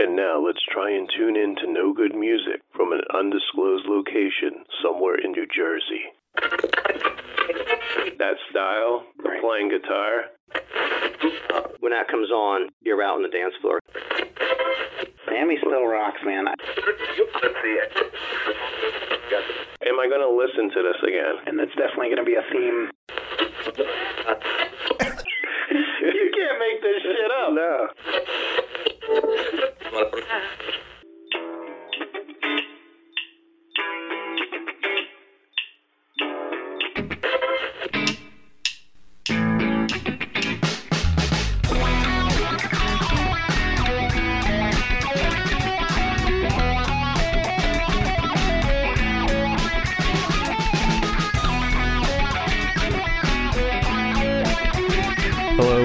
And now let's try and tune in to Know Good Music from an undisclosed location somewhere in New Jersey. That style, playing guitar, When that comes on, you're out on the dance floor. Sammy still rocks, man. am I going to listen to this again? And that's definitely going to be a theme. you can't make this shit up. No. Hello,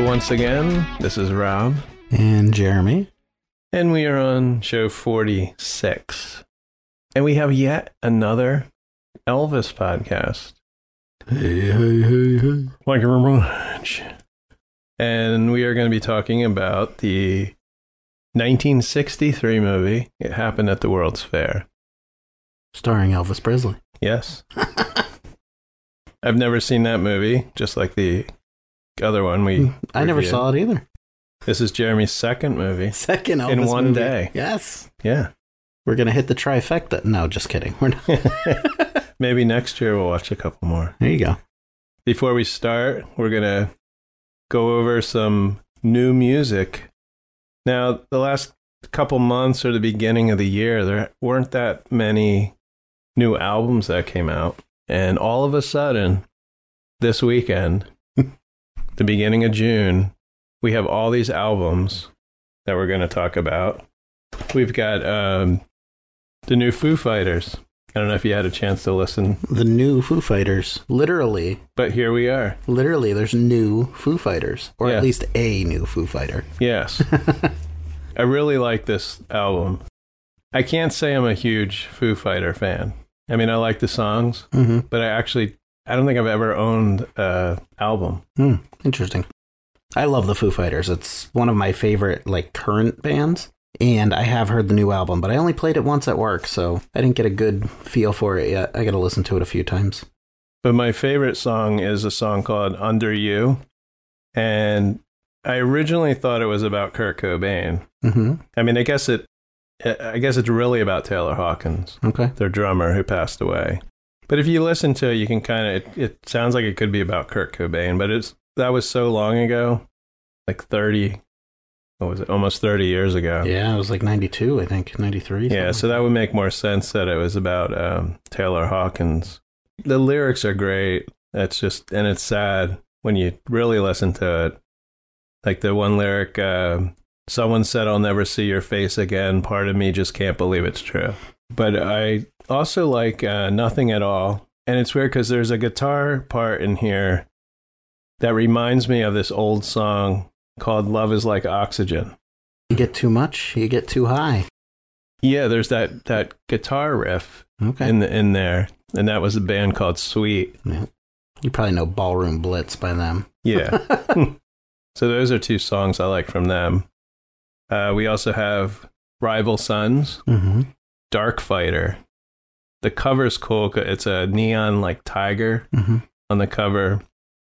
once again. This is Rob, And Jeremy. And we are on show 46. And we have yet another Elvis podcast. Hey, hey, hey, hey. Thank you very much. And we are going to be talking about the 1963 movie. It happened at the World's Fair. Starring Elvis Presley. Yes. I've never seen that movie, just like the other one we. Hmm, I never saw it either. This is Jeremy's second movie. Second Elvis In one movie. day. Yes. Yeah. We're going to hit the trifecta. No, just kidding. We're not. Maybe next year we'll watch a couple more. There you go. Before we start, we're going to go over some new music. Now, the last couple months or the beginning of the year, there weren't that many new albums that came out. And all of a sudden, this weekend, the beginning of June, we have all these albums that we're going to talk about. We've got um, the new Foo Fighters. I don't know if you had a chance to listen, The new Foo Fighters. Literally, but here we are. literally, there's new Foo Fighters. Or Yeah. at least a new Foo Fighter. Yes. I really like this album. I can't say I'm a huge Foo Fighter fan. I mean, I like the songs, hmm but I actually I don't think I've ever owned a album. Hmm. Interesting. I love the Foo Fighters. It's one of my favorite, like, current bands. And I have heard the new album, but I only played it once at work, so I didn't get a good feel for it yet. I got to listen to it a few times. But my favorite song is a song called Under You. And I originally thought it was about Kurt Cobain. hmm I mean, I guess it I guess it's really about Taylor Hawkins. Okay. their drummer who passed away. But if you listen to it, you can kind of it, it sounds like it could be about Kurt Cobain, but it's that was so long ago, like thirty, what was it, almost thirty years ago. Yeah, it was like 92, I think. 93. Yeah, so that would make more sense that it was about um, Taylor Hawkins. The lyrics are great. It's just and it's sad when you really listen to it. Like the one lyric, um, someone said, "I'll never see your face again." Part of me just can't believe it's true. But I also like uh, nothing at all, and it's weird because there's a guitar part in here that reminds me of this old song called "Love Is Like Oxygen." You get too much, you get too high. Yeah, there's that that guitar riff Okay. in the, in there, and that was a band called Sweet. you probably know Ballroom Blitz by them. Yeah. so those are two songs I like from them. Uh, we also have Rival Sons, hmm Dark Fighter. The cover's cool. It's a neon like tiger hmm on the cover.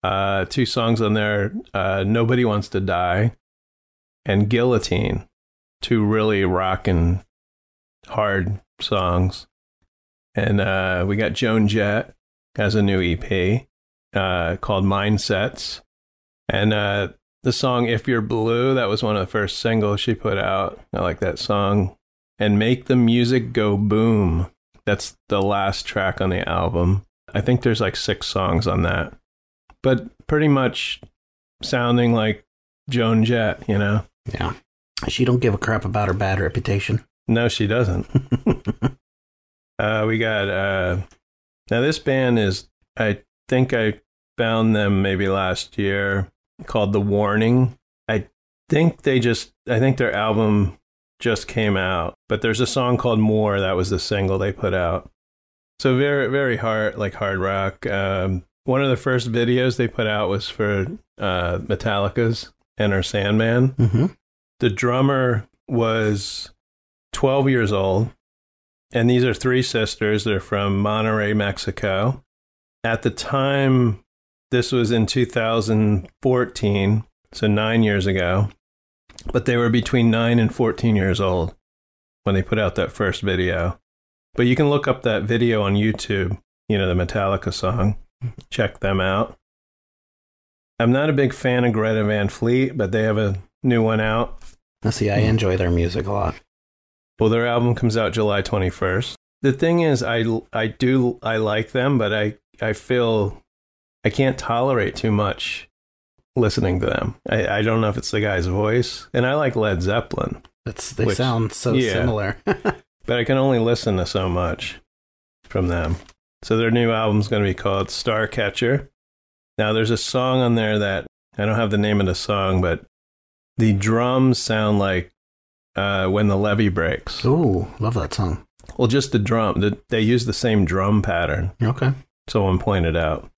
Uh, two songs on there: uh, "Nobody Wants to Die" and "Guillotine." Two really rockin' hard songs. And uh, we got Joan Jett has a new EP uh, called Mindsets, and uh, the song "If You're Blue" that was one of the first singles she put out. I like that song. And "Make the Music Go Boom." That's the last track on the album. I think there's like six songs on that, but pretty much sounding like Joan Jett, you know? Yeah. She don't give a crap about her bad reputation. No, she doesn't. uh, we got uh, now this band is I think I found them maybe last year called The Warning. I think they just I think their album just came out, but there's a song called More that was the single they put out. So very very hard like hard rock. Um, one of the first videos they put out was for uh, Metallica's Enter Sandman hmm the drummer was 12 years old. And these are three sisters. They're from Monterrey, Mexico. At the time, this was in 2014, so nine years ago. But they were between nine and 14 years old when they put out that first video. But you can look up that video on YouTube, you know, the Metallica song. Check them out. I'm not a big fan of Greta Van Fleet, but they have a new one out. Now, see, I enjoy their music a lot. Well, their album comes out July 21st. The thing is, I, I do I like them, but I I feel I can't tolerate too much listening to them. I, I don't know if it's the guy's voice, and I like Led Zeppelin, It's they Which- sound so yeah. similar. but I can only listen to so much from them. So their new album's going to be called Starcatcher. Now, there's a song on there that I don't have the name of the song, but the drums sound like uh, when the levee breaks. Oh, love that song. Well, just the drum. The, they use the same drum pattern. Okay. Someone pointed out.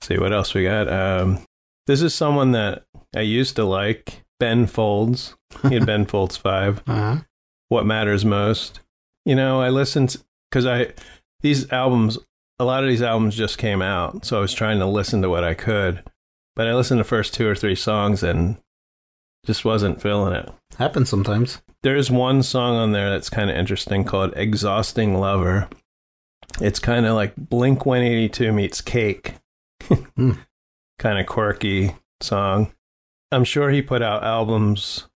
see what else we got. Um, this is someone that I used to like. Ben Folds. He had Ben Folds five. Uh-huh. What matters most. You know, I listened because I these albums. A lot of these albums just came out, so I was trying to listen to what I could. But I listened to the first two or three songs and just wasn't feeling it. Happens sometimes. There's one song on there that's kind of interesting called Exhausting Lover. It's kind of like Blink 182 meets Cake. Hmm. Kind of quirky song. I'm sure he put out albums,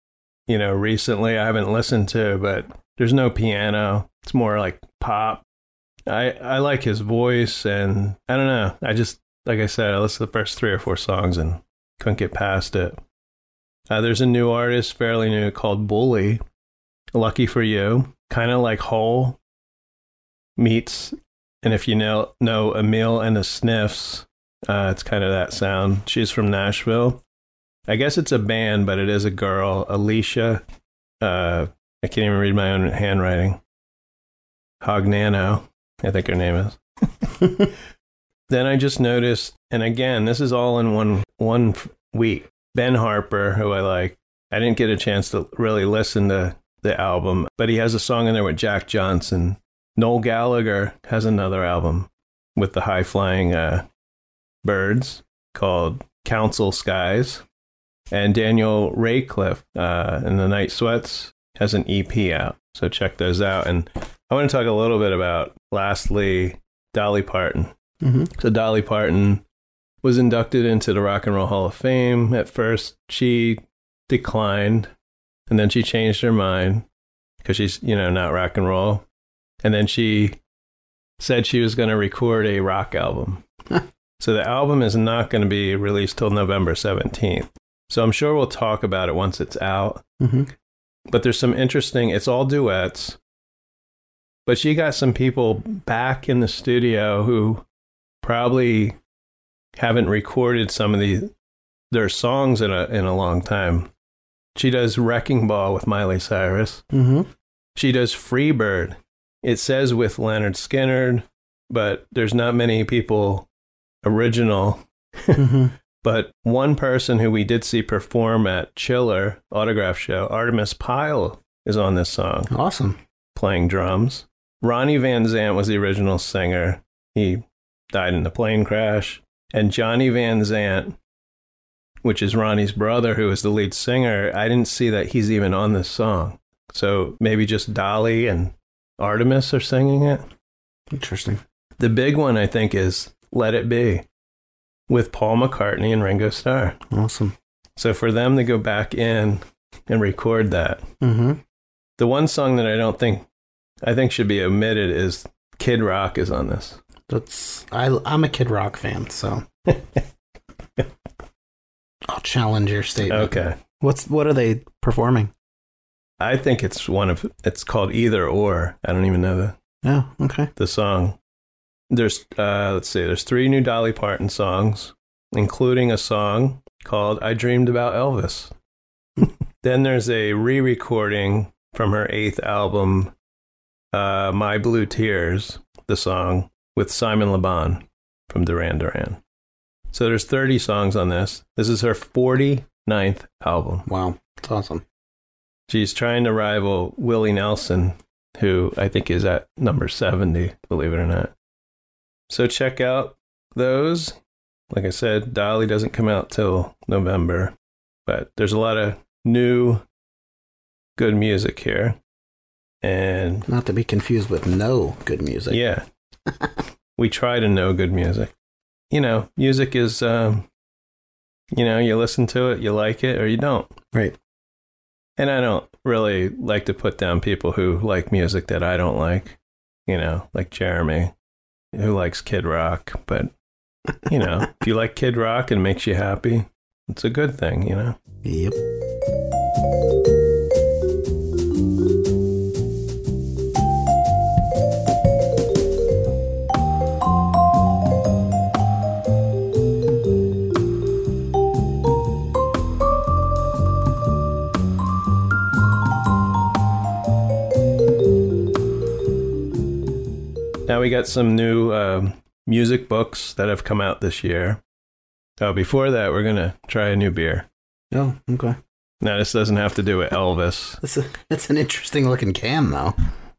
you know, recently I haven't listened to, but there's no piano. It's more like pop. I I like his voice and I don't know. I just like I said, I listened to the first 3 or 4 songs and couldn't get past it. Uh, there's a new artist, fairly new, called Bully. Lucky for you, kind of like Hole meets, and if you know know Emil and the Sniffs, uh, it's kind of that sound. She's from Nashville. I guess it's a band, but it is a girl, Alicia. Uh, I can't even read my own handwriting. Hognano, I think her name is. then I just noticed, and again, this is all in one one week. Ben Harper, who I like, I didn't get a chance to really listen to the album, but he has a song in there with Jack Johnson. Noel Gallagher has another album with the high flying uh, birds called Council Skies. And Daniel Rateliff uh, in the Night Sweats has an EP out. So check those out. And I want to talk a little bit about, lastly, Dolly Parton. hmm So Dolly Parton was inducted into the Rock and Roll Hall of Fame. At first, she declined, and then she changed her mind because she's, you know, not rock and roll. And then she said she was going to record a rock album. so the album is not going to be released till November 17th. So I'm sure we'll talk about it once it's out. hmm But there's some interesting, it's all duets. But she got some people back in the studio who probably haven't recorded some of the their songs in a in a long time. She does Wrecking Ball with Miley Cyrus. hmm She does Freebird. It says with Lynyrd Skynyrd, but there's not many people original hmm but one person who we did see perform at Chiller Autograph Show, Artimus Pyle, is on this song Awesome. playing drums. Ronnie Van Zant was the original singer. He died in the plane crash. And Johnny Van Zant, which is Ronnie's brother, who is the lead singer, I didn't see that he's even on this song. So maybe just Dolly and Artimus are singing it. Interesting. The big one, I think, is Let It Be with Paul McCartney and Ringo Starr. Awesome. So for them to go back in and record that, hmm the one song that I don't think I think should be omitted is Kid Rock is on this. That's I. I'm a Kid Rock fan, so I'll challenge your statement. Okay. What's what are they performing? I think it's one of it's called Either or. I don't even know the Oh, okay. the song. There's uh let's see, there's three new Dolly Parton songs, including a song called I Dreamed About Elvis. then there's a re-recording from her eighth album, uh, My Blue Tears, the song with Simon LeBon from Duran Duran. So there's 30 songs on this. This is her 49th album. Wow, that's awesome. She's trying to rival Willie Nelson, who I think is at number 70, believe it or not. So check out those. Like I said, Dolly doesn't come out till November, but there's a lot of new good music here. And Not to be confused with no good music. yeah, we try to know good music. You know, music is, um, you know, you listen to it, you like it, or you don't. Right. And I don't really like to put down people who like music that I don't like, you know, like Jeremy, who likes Kid Rock. But, you know, if you like Kid Rock and it makes you happy, it's a good thing, you know? Yep. Now we got some new um music books that have come out this year. Oh, before that, we're going to try a new beer. Oh, okay. Now, this doesn't have to do with Elvis. That's a, that's an interesting looking can though.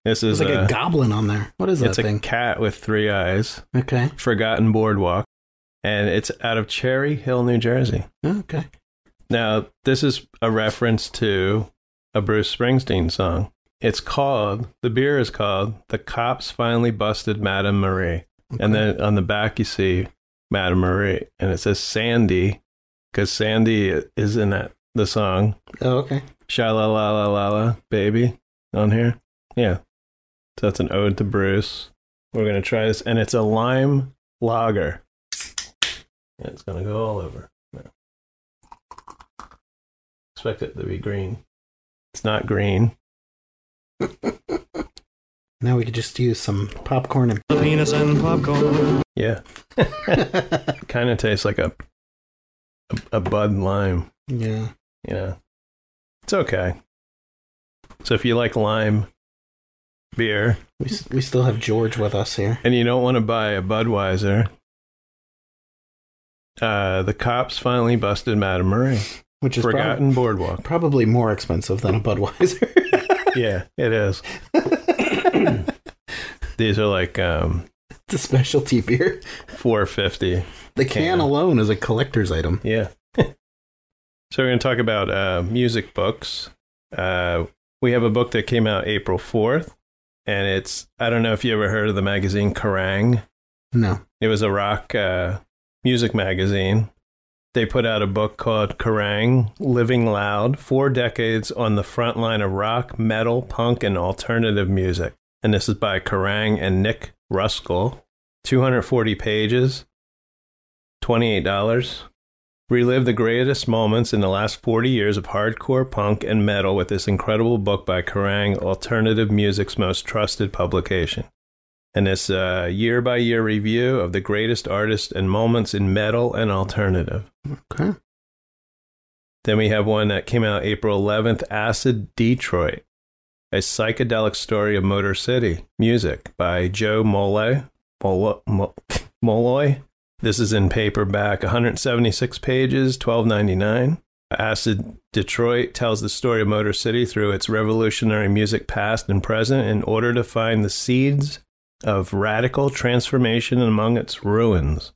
This is There's like a, a goblin on there. What is that it's a cat with three eyes, Okay. Forgotten Boardwalk, and it's out of Cherry Hill, New Jersey. Okay. Now, this is a reference to a Bruce Springsteen song. It's called, the beer is called The Cops Finally Busted Madame Marie. And then on the back, you see Madame Marie, and it says Sandy, because Sandy is in that the song Oh, okay. Sha la la la la la baby on here. Yeah. So that's an ode to Bruce. We're gonna try this, and it's a lime lager. And it's gonna go all over. No. Expect it to be green. It's not green. Now we could just use some popcorn and penis and popcorn. Yeah. kind of tastes like a, a a Bud Lime. yeah. Yeah. It's okay. So if you like lime beer We we still have George with us here. and you don't want to buy a Budweiser, uh, the cops finally busted Madame Marie. Which is prob- Forgotten Boardwalk. probably more expensive than a Budweiser. Yeah, it is. These are like um, it's a specialty beer. four fifty. The can Can. alone is a collector's item. Yeah. so we're going to talk about uh, music books. Uh, we have a book that came out April fourth, and it's I don't know if you ever heard of the magazine Kerrang. No. It was a rock uh, music magazine. They put out a book called Kerrang! Living Loud Four Decades on the Front Line of Rock, Metal, Punk, and Alternative Music. And this is by Kerrang! and Nick Ruskell. 240 pages, $28. Relive the greatest moments in the last 40 years of hardcore punk and metal with this incredible book by Kerrang! Alternative Music's most trusted publication and this uh, year by year review of the greatest artists and moments in metal and alternative. Okay. Then we have one that came out April 11th Acid Detroit, a psychedelic story of Motor City music by Joe Molloy. Molloy. This is in paperback, 176 pages, 12.99. Acid Detroit tells the story of Motor City through its revolutionary music past and present in order to find the seeds of radical transformation among its ruins.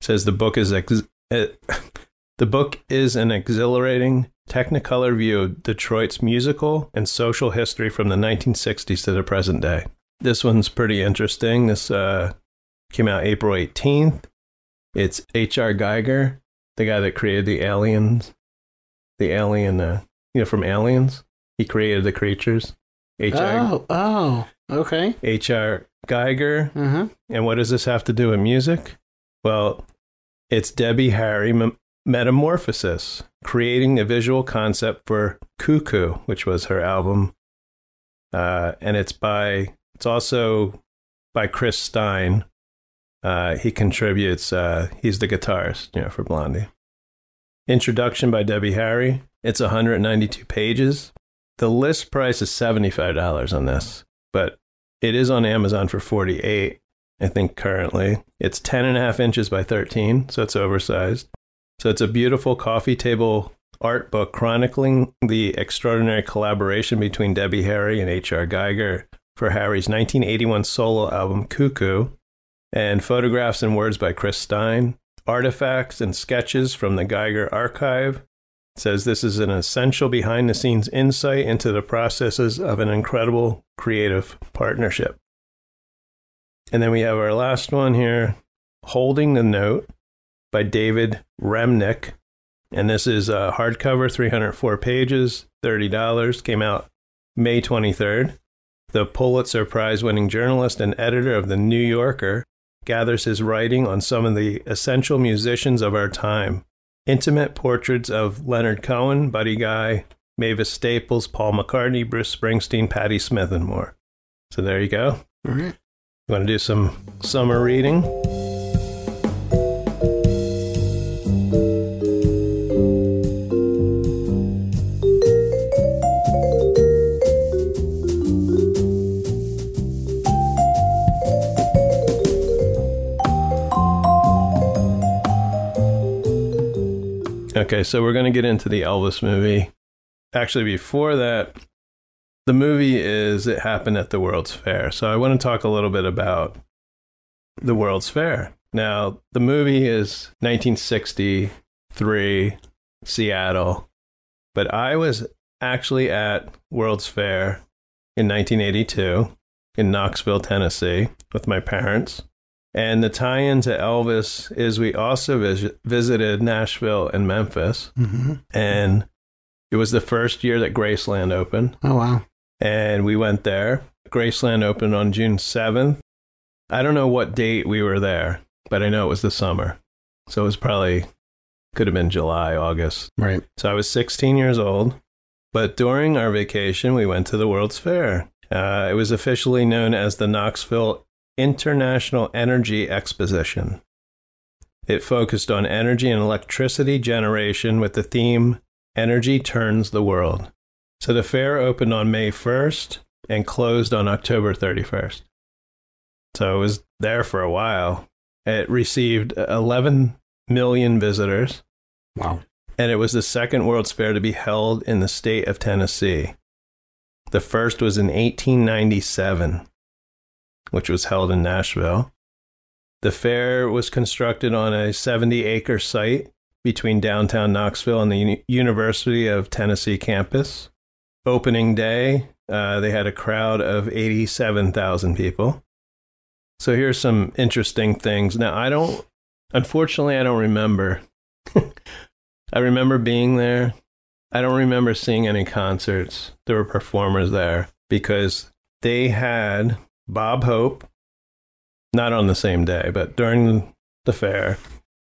It says the book is ex- uh, the book is an exhilarating technicolor view of Detroit's musical and social history from the 1960s to the present day. This one's pretty interesting. This uh, came out April 18th. It's H.R. Giger, the guy that created the aliens, the alien, uh, you know, from Aliens. He created the creatures. H.R. Oh, oh, okay. H.R. Giger. Huh. And what does this have to do with music? Well, it's Debbie Harry M- Metamorphosis, creating a visual concept for KooKoo, which was her album. Uh, and it's by, it's also by Chris Stein. Uh, he contributes, uh, he's the guitarist, you know, for Blondie. Introduction by Debbie Harry. It's 192 pages. The list price is $75 on this, but it is on Amazon for 48 I think currently. It's 10 and a half inches by 13, so it's oversized. So it's a beautiful coffee table art book chronicling the extraordinary collaboration between Debbie Harry and H.R. Giger for Harry's 1981 solo album KooKoo, and photographs and words by Chris Stein, artifacts and sketches from the Giger archive. Says this is an essential behind the scenes insight into the processes of an incredible creative partnership. And then we have our last one here Holding the Note by David Remnick. And this is a hardcover, 304 pages, $30. Came out May 23rd. The Pulitzer Prize winning journalist and editor of The New Yorker gathers his writing on some of the essential musicians of our time. Intimate portraits of Leonard Cohen, Buddy Guy, Mavis Staples, Paul McCartney, Bruce Springsteen, Patti Smith, and more. So there you go. All right. You want to do some summer reading? Okay, so we're going to get into the Elvis movie. Actually, before that, the movie is It Happened at the World's Fair. So I want to talk a little bit about the World's Fair. Now, the movie is 1963, Seattle, but I was actually at World's Fair in 1982 in Knoxville, Tennessee, with my parents. And the tie in to Elvis is we also vis- visited Nashville and Memphis. Mm-hmm. And it was the first year that Graceland opened. Oh, wow. And we went there. Graceland opened on June 7th. I don't know what date we were there, but I know it was the summer. So it was probably, could have been July, August. Right. So I was 16 years old. But during our vacation, we went to the World's Fair. Uh, it was officially known as the Knoxville International Energy Exposition. It focused on energy and electricity generation with the theme Energy Turns the World. So the fair opened on May 1st and closed on October 31st. So it was there for a while. It received 11 million visitors, Wow. and it was the second World's Fair to be held in the state of Tennessee. The first was in 1897, which was held in Nashville. The fair was constructed on a 70 acre site between downtown Knoxville and the Uni- University of Tennessee campus. Opening day, uh, they had a crowd of 87,000 people. So here's some interesting things. Now, I don't, unfortunately, I don't remember. I remember being there. I don't remember seeing any concerts. There were performers there because they had Bob Hope, not on the same day, but during the fair,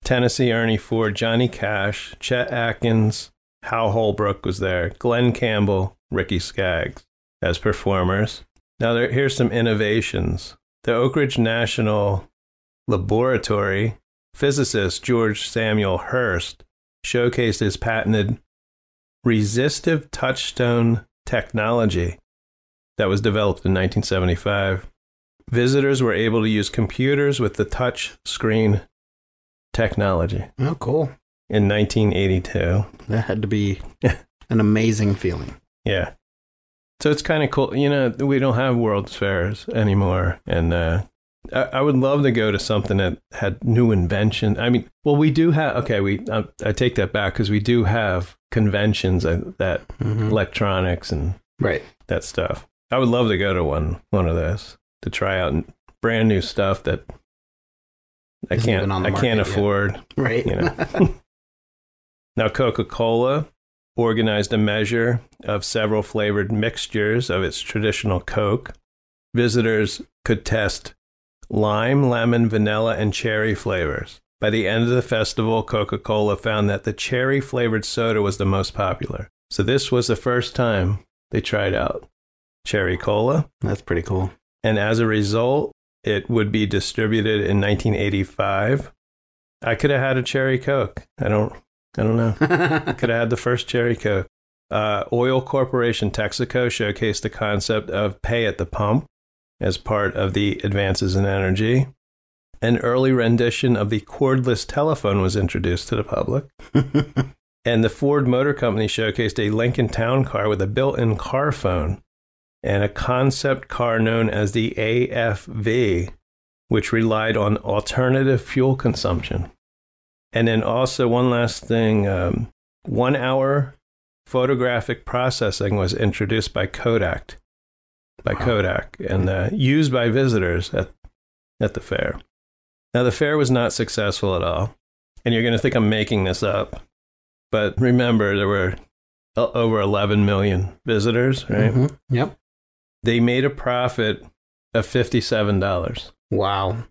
Tennessee Ernie Ford, Johnny Cash, Chet Atkins, Hal Holbrook was there, Glen Campbell, Ricky Skaggs as performers. Now, there, here's some innovations. The Oak Ridge National Laboratory physicist George Samuel Hurst showcased his patented resistive touchscreen technology that was developed in 1975. Visitors were able to use computers with the touch screen technology Oh, cool. in 1982. That had to be an amazing feeling. Yeah. So it's kind of cool. You know, we don't have World's Fairs anymore. And uh, I, I would love to go to something that had new invention. I mean, well, we do have, okay, we I, I take that back because we do have conventions that, that Mhm. electronics and Right. that stuff. I would love to go to one one of those to try out brand new stuff that I Isn't can't I can't market yet. afford. Right. You know. Now, Coca Cola organized a measure of several flavored mixtures of its traditional Coke. Visitors could test lime, lemon, vanilla, and cherry flavors. By the end of the festival, Coca Cola found that the cherry flavored soda was the most popular. So, this was the first time they tried out cherry cola. That's pretty cool. And as a result, it would be distributed in 1985. I could have had a cherry Coke. I don't, I don't know. Could have had the first cherry Coke. Uh, Oil Corporation Texaco showcased the concept of pay at the pump as part of the advances in energy. An early rendition of the cordless telephone was introduced to the public. And the Ford Motor Company showcased a Lincoln Town Car with a built in car phone and a concept car known as the AFV, which relied on alternative fuel consumption. And then also, one last thing um, one hour photographic processing was introduced by Kodak, by Wow. Kodak, and uh, used by visitors at, at the fair. Now, the fair was not successful at all. And you're going to think I'm making this up. But remember, there were over 11 million visitors, right? Mhm. Yep. They made a profit of $57, Wow.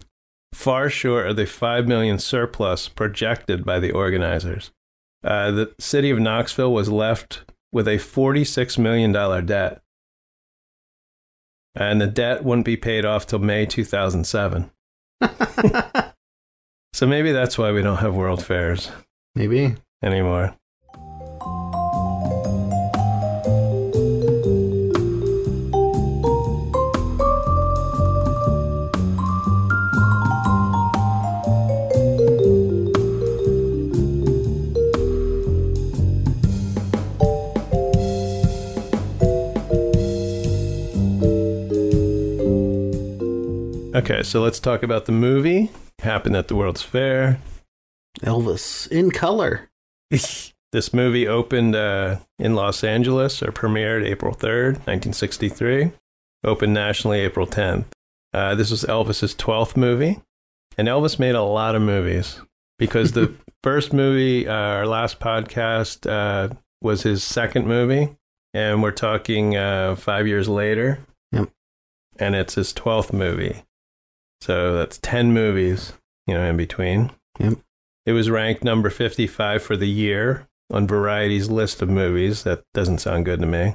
far short of the 5 million surplus projected by the organizers. Uh, the city of Knoxville was left with a $46 million debt. And the debt wouldn't be paid off till May 2007. So maybe that's why we don't have world fairs Maybe. anymore. Okay, so let's talk about the movie. Happened at the World's Fair. Elvis in color. this movie opened uh, in Los Angeles or premiered April 3rd, 1963. Opened nationally April 10th. Uh, this was Elvis's 12th movie. And Elvis made a lot of movies because the first movie, uh, our last podcast, uh, was his second movie. And we're talking uh, five years later. Yep. And it's his 12th movie. So that's 10 movies, you know, in between. Yep. It was ranked number 55 for the year on Variety's list of movies. That doesn't sound good to me.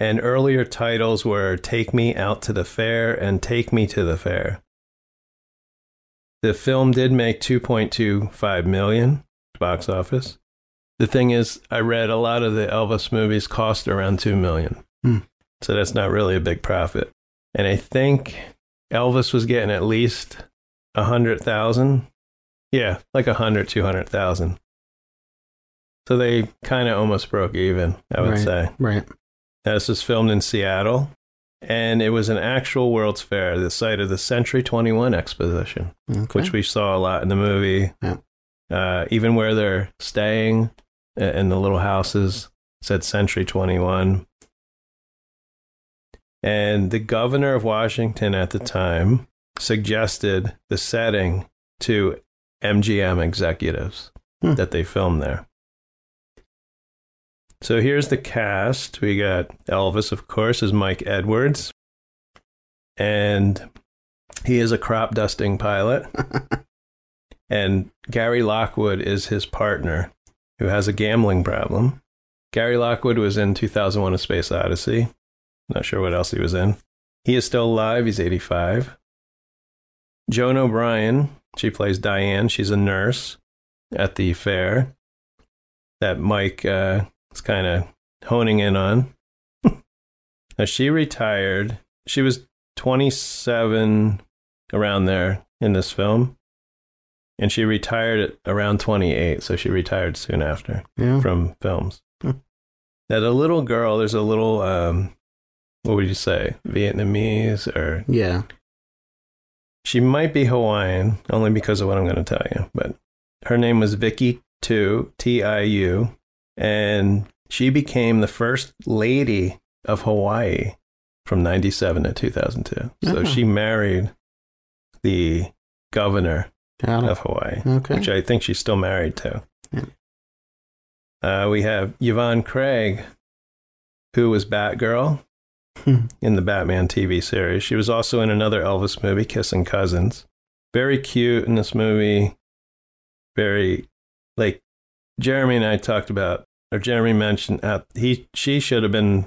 And earlier titles were Take Me Out to the Fair and Take Me to the Fair. The film did make 2.25 million box office. The thing is, I read a lot of the Elvis movies cost around 2 million. Hmm. So that's not really a big profit. And I think Elvis was getting at least a hundred thousand. Yeah, like a hundred, two hundred thousand. So they kind of almost broke even, I would Right. say. Right. Now, This was filmed in Seattle, and it was an actual World's Fair, the site of the Century 21 exposition, Okay. which we saw a lot in the movie. Yeah. Uh, even where they're staying in the little houses said Century 21. And the governor of Washington at the time suggested the setting to MGM executives Hmm. that they filmed there. So here's the cast. We got Elvis, of course, is Mike Edwards. And he is a crop dusting pilot. and Gary Lockwood is his partner who has a gambling problem. Gary Lockwood was in 2001 A Space Odyssey. Not sure what else he was in. He is still alive. He's 85. Joan O'Brien, she plays Diane. She's a nurse at the fair that Mike uh, is kind of honing in on. now, she retired. She was 27 around there in this film. And she retired at around 28. So she retired soon after Yeah. from films. Now, the little girl, there's a little, um, what would you say, Vietnamese or Yeah. she might be Hawaiian, only because of what I'm going to tell you. But her name was Vicky Tiu, T I U, and she became the first lady of Hawaii from 97 to 2002. So Oh. she married the governor of Hawaii, Okay. which I think she's still married to. Yeah. Uh, we have Yvonne Craig, who was Batgirl. in the Batman TV series. She was also in another Elvis movie, Kissing Cousins. Very cute in this movie. Very, like, Jeremy and I talked about, or Jeremy mentioned, uh, he she should have been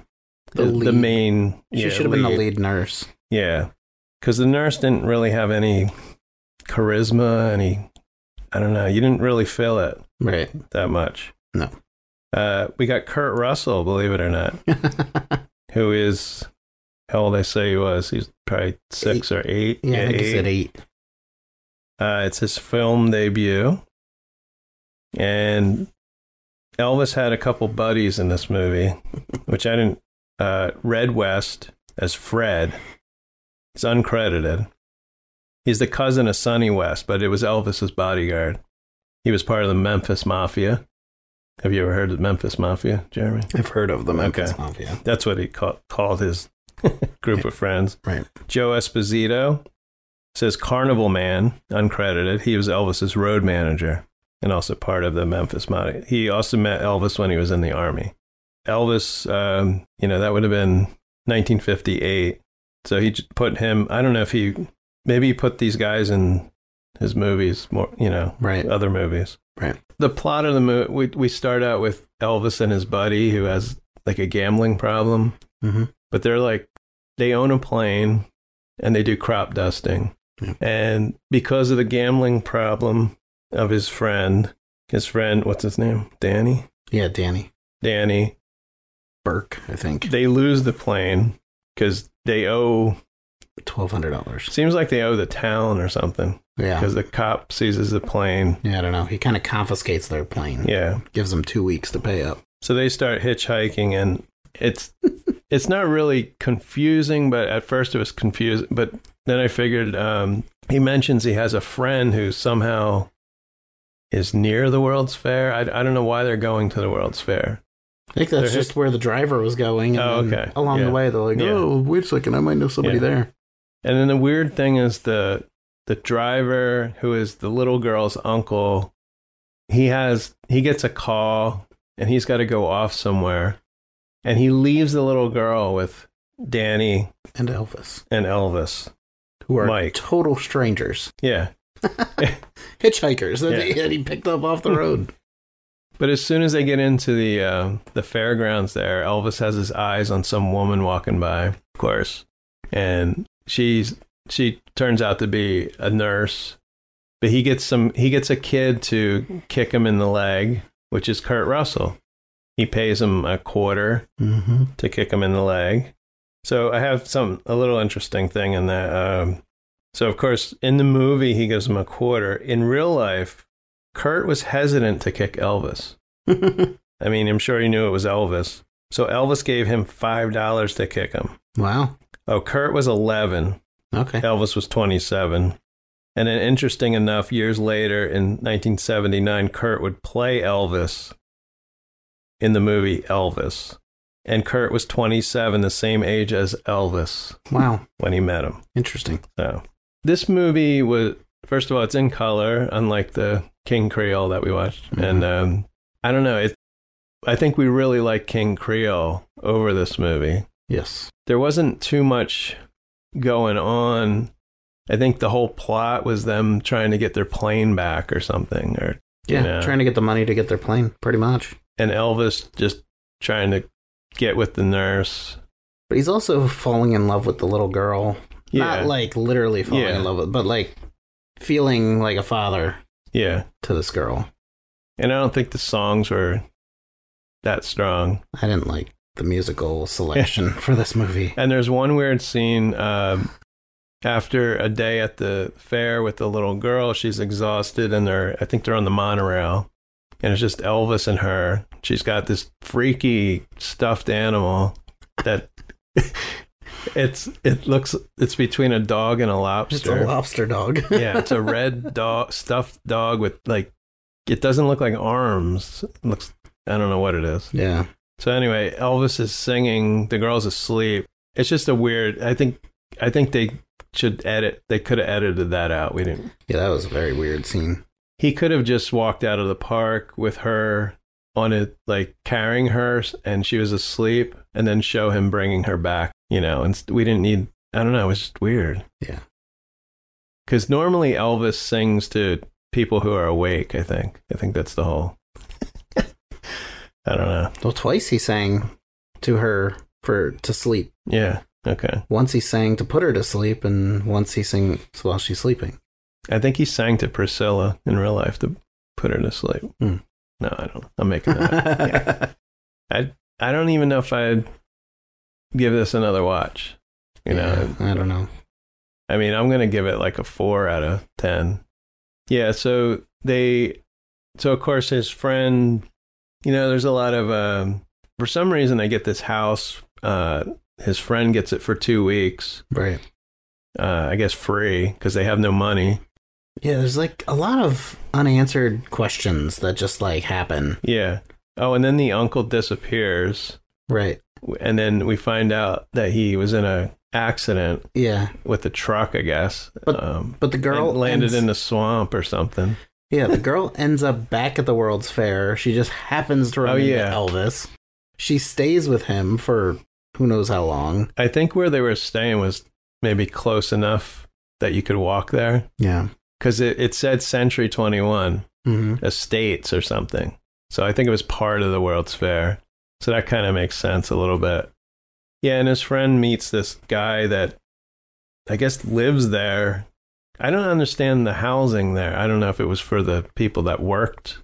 The the, the, main. She yeah, should have been the lead nurse. Yeah, because the nurse didn't really have any charisma, any. I don't know. You didn't really feel it Right. that much. No. Uh, we got Kurt Russell, believe it or not, who is how old I say he was. He's probably six or eight. yeah, I think he said eight. Uh, it's his film debut, and Elvis had a couple buddies in this movie, which I didn't. Uh, Red West as Fred. He's uncredited. He's the cousin of Sonny West, but it was Elvis's bodyguard. He was part of the Memphis Mafia. Have you ever heard of Memphis Mafia, Jeremy? I've heard of the Memphis Okay. Mafia. That's what he ca- called his group of friends. Right. Joe Esposito says Carnival Man, uncredited. He was Elvis's road manager and also part of the Memphis Mafia. He also met Elvis when he was in the army. Elvis, um, you know, that would have been 1958. So he put him, I don't know if he, maybe he put these guys in his movies more, you know, Right. other movies. Right. The plot of the movie, we, we start out with Elvis and his buddy who has like a gambling problem. Hmm but they're like they own a plane and they do crop dusting. Yeah. and because of the gambling problem of his friend his friend what's his name? Danny? Yeah, Danny. Danny. Burke, I think. they lose the plane because they owe Twelve hundred dollars. seems like they owe the town or something Yeah. because the cop seizes the plane Yeah, I don't know. He kind of confiscates their plane. yeah Gives them two weeks to pay up. so they start hitchhiking and it's it's not really confusing but at first it was confusing but then i figured um, he mentions he has a friend who somehow is near the world's fair I, I don't know why they're going to the world's fair I think that's They're just where the driver was going. And Oh, okay. Along Yeah. the way, they're like, Yeah. "Oh, wait a second, I might know somebody Yeah. there." And then the weird thing is the the driver who is the little girl's uncle he has he gets a call and he's got to go off somewhere. And he leaves the little girl with danny And Elvis, and elvis. Who are Mike. total strangers, yeah. Hitchhikers. That, Yeah. he, that he picked up off the road. But as soon as they get into the uh, the fairgrounds, there, Elvis has his eyes on some woman walking by, of course, and she's she turns out to be a nurse. But he gets some he gets a kid to kick him in the leg, which is Kurt Russell. He pays him a quarter mm-hmm. to kick him in the leg. So I have some a little interesting thing in that. Um, so of course, in the movie, he gives him a quarter. In real life, Kurt was hesitant to kick Elvis. I mean, I'm sure he knew it was Elvis. So Elvis gave him five dollars to kick him. wow. Oh, Kurt was eleven. Okay. Elvis was twenty-seven. And then, interesting enough, years later in 1979, Kurt would play Elvis in the movie Elvis. And Kurt was 27, the same age as Elvis Wow. when he met him. Interesting. So, this movie was, first of all, it's in color, unlike the King Creole that we watched. Mhm. And um, I don't know, it, I think we really like King Creole over this movie. Yes. There wasn't too much going on. I think the whole plot was them trying to get their plane back or something, or Yeah. Yeah. Trying to get the money to get their plane, pretty much. and Elvis just trying to get with the nurse. But he's also falling in love with the little girl. Yeah, Not like literally falling Yeah. in love with, but like feeling like a father yeah. to this girl. And I don't think the songs were that strong. I didn't like the musical selection for this movie. And there's one weird scene um, after a day at the fair with the little girl. She's exhausted, and they're I think they're on the monorail, and it's just Elvis and her. She's got this freaky stuffed animal that it's it looks it's between a dog and a lobster. It's a lobster. lobster dog. yeah, it's a red dog stuffed dog with like it doesn't look like arms. It looks I don't know what it is. yeah. So anyway, Elvis is singing. The girl's asleep. It's just a weird. I think. I think they should edit. They could have edited that out. We didn't. Yeah, that was a very weird scene. He could have just walked out of the park with her on it, like carrying her, and she was asleep, and then show him bringing her back. You know, and we didn't need. I don't know. It was just weird. Yeah. Because normally Elvis sings to people who are awake. I think. I think that's the whole. I don't know. Well, twice he sang to her for to sleep. Yeah. Okay. Once he sang to put her to sleep, and once he sings while she's sleeping. I think he sang to Priscilla in real life to put her to sleep. Hmm. No, I don't. I'm making that. up. Yeah. I I don't even know if I'd give this another watch. You know, I don't know. I mean, I'm gonna give it like a four out of ten. Yeah. So they, so of course his friend you know, there's a lot of um, for some reason I get this house. Uh, his friend gets it for two weeks. Right. Uh, I guess free because they have no money. Yeah, there's like a lot of unanswered questions that just like happen. Yeah. Oh, and then the uncle disappears, Right. and then we find out that he was in a accident Yeah. with a truck. I guess. But- um, But the girl landed ends- in the swamp or something. Yeah, the girl ends up back at the World's Fair. She just happens to run Oh, into yeah. Elvis. She stays with him for who knows how long. I think where they were staying was maybe close enough that you could walk there Yeah. because it, it said Century 21 hmm Estates or something. So I think it was part of the World's Fair. So that kind of makes sense a little bit. Yeah, and his friend meets this guy that I guess lives there. I don't understand the housing there. I don't know if it was for the people that worked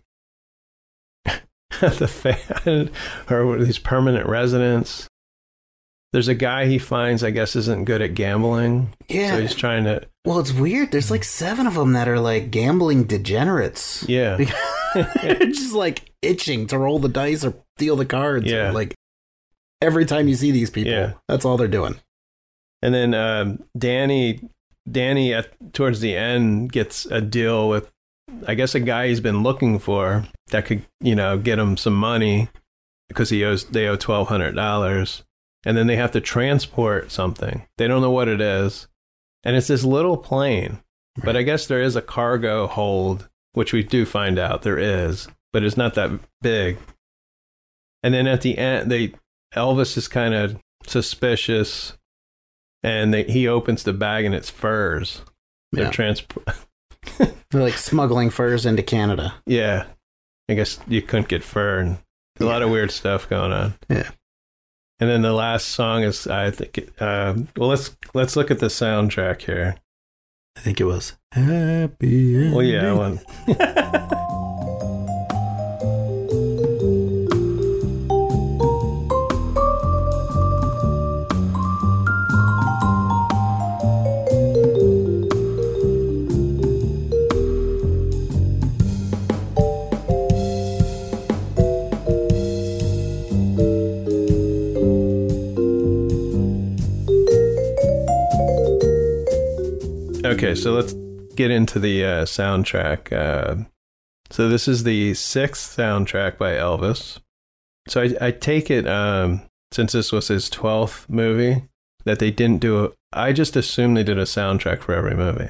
at the fair or these permanent residents. There's a guy he finds, I guess, isn't good at gambling. Yeah. So he's trying to, well, it's weird. There's like seven of them that are like gambling degenerates. yeah. They're just like itching to roll the dice or deal the cards. Yeah. Like every time you see these people, Yeah. that's all they're doing. And then um, Danny, Danny at towards the end gets a deal with, I guess, a guy he's been looking for that could, you know, get him some money because he owes they owe twelve hundred dollars, and then they have to transport something. They don't know what it is, and it's this little plane. But I guess there is a cargo hold, which we do find out there is, but it's not that big. And then at the end, they Elvis is kind of suspicious, and they, he opens the bag and it's furs. They're Yeah. transport. They're like smuggling furs into Canada. yeah, I guess you couldn't get fur, and a lot of weird stuff going on. Yeah. And then the last song is, I think. it- Um, well, let's let's look at the soundtrack here. I think it was happy. Well, yeah, I Okay, so let's get into the uh, soundtrack. Uh, so this is the sixth soundtrack by Elvis. So I, I take it um, since this was his twelfth movie that they didn't do. A, I just assume they did a soundtrack for every movie.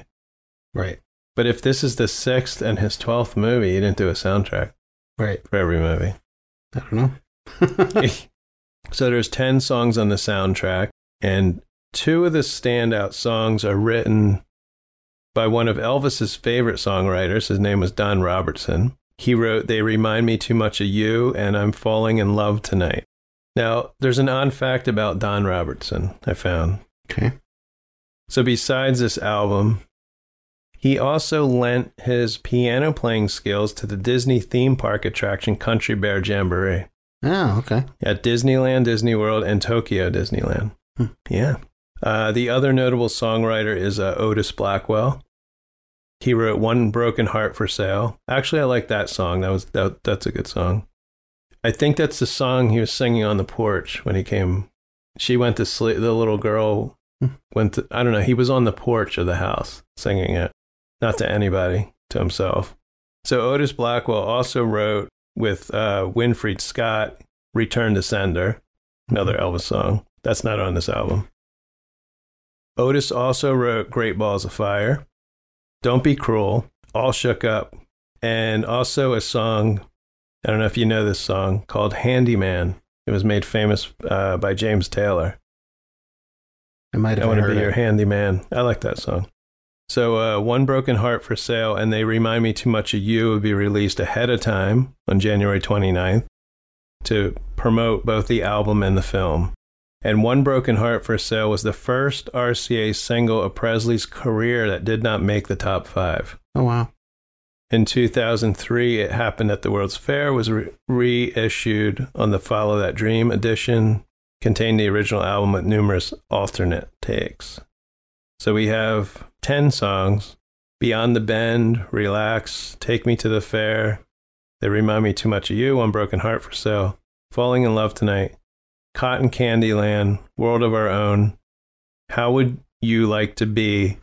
Right. But if this is the sixth and his twelfth movie, he didn't do a soundtrack Right. for every movie. I don't know. so there's 10 songs on the soundtrack and two of the standout songs are written by one of Elvis's favorite songwriters. His name was Don Robertson. He wrote They Remind Me Too Much of You and I'm Falling in Love Tonight. Now, there's an odd fact about Don Robertson I found. okay. So besides this album, he also lent his piano playing skills to the Disney theme park attraction Country Bear Jamboree Oh, okay. at Disneyland, Disney World, and Tokyo Disneyland. Hmm. Yeah. Uh, the other notable songwriter is uh, Otis Blackwell. He wrote "One Broken Heart for Sale." Actually, I like that song. That was that, that's a good song. I think that's the song he was singing on the porch when he came. She went to sleep. The little girl went. To, I don't know. He was on the porch of the house singing it, not to anybody, to himself. So Otis Blackwell also wrote with uh, Winfield Scott, Return to Sender, another Elvis song. That's not on this album. Otis also wrote Great Balls of Fire, Don't Be Cruel, All Shook Up, and also a song, I don't know if you know this song, called Handyman. It was made famous uh, by James Taylor. I might I have want to be your it. handyman. I like that song. So, uh, One Broken Heart for Sale and They Remind Me Too Much of You would be released ahead of time on January 29th to promote both the album and the film. And One Broken Heart for Sale was the first RCA single of Presley's career that did not make the top five. Oh wow. In 2003, it happened at the World's Fair, was re- reissued on the Follow That Dream edition, contained the original album with numerous alternate takes. So we have 10 songs Beyond the Bend, Relax, Take Me to the Fair, They remind me too much of you. One broken heart for sale. Falling in love tonight. Cotton Candy Land. World of our own. How would you like to be?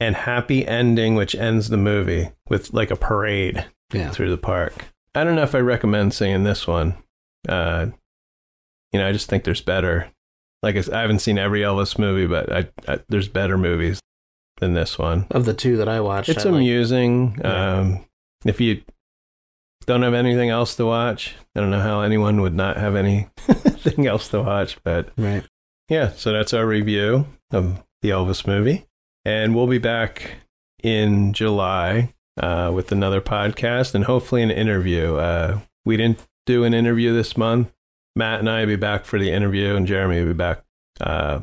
And happy ending, which ends the movie with like a parade Yeah. through the park. I don't know if I recommend seeing this one. Uh, you know, I just think there's better. Like I haven't seen every Elvis movie, but I, I, there's better movies than this one. Of the two that I watched, It's I like- amusing. Yeah. Um, if you don't have anything else to watch, I don't know how anyone would not have anything else to watch. But right. yeah, so that's our review of the Elvis movie. And we'll be back in July uh, with another podcast and hopefully an interview. Uh, we didn't do an interview this month. Matt and I will be back for the interview, and Jeremy will be back. Uh,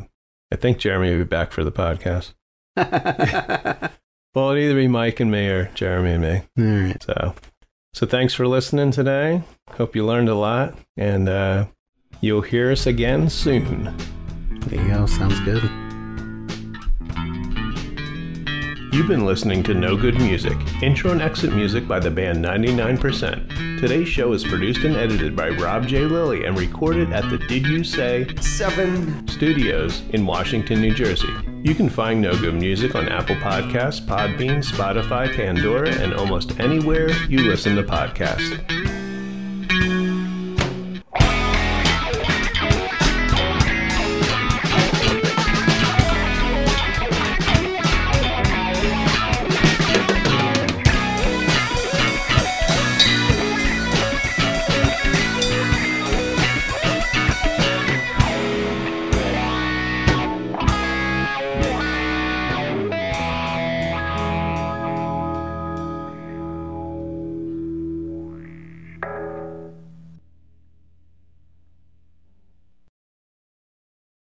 I think Jeremy will be back for the podcast. Well, it'd either be Mike and me or Jeremy and me. All right. So, so thanks for listening today. Hope you learned a lot, and uh, you'll hear us again soon. There you go. Sounds good. You've been listening to Know Good Music, intro and exit music by the band 99%. Today's show is produced and edited by Rob J. Lilly and recorded at the Did You Say 7 Studios in Washington, New Jersey. You can find Know Good Music on Apple Podcasts, Podbean, Spotify, Pandora, and almost anywhere you listen to podcasts.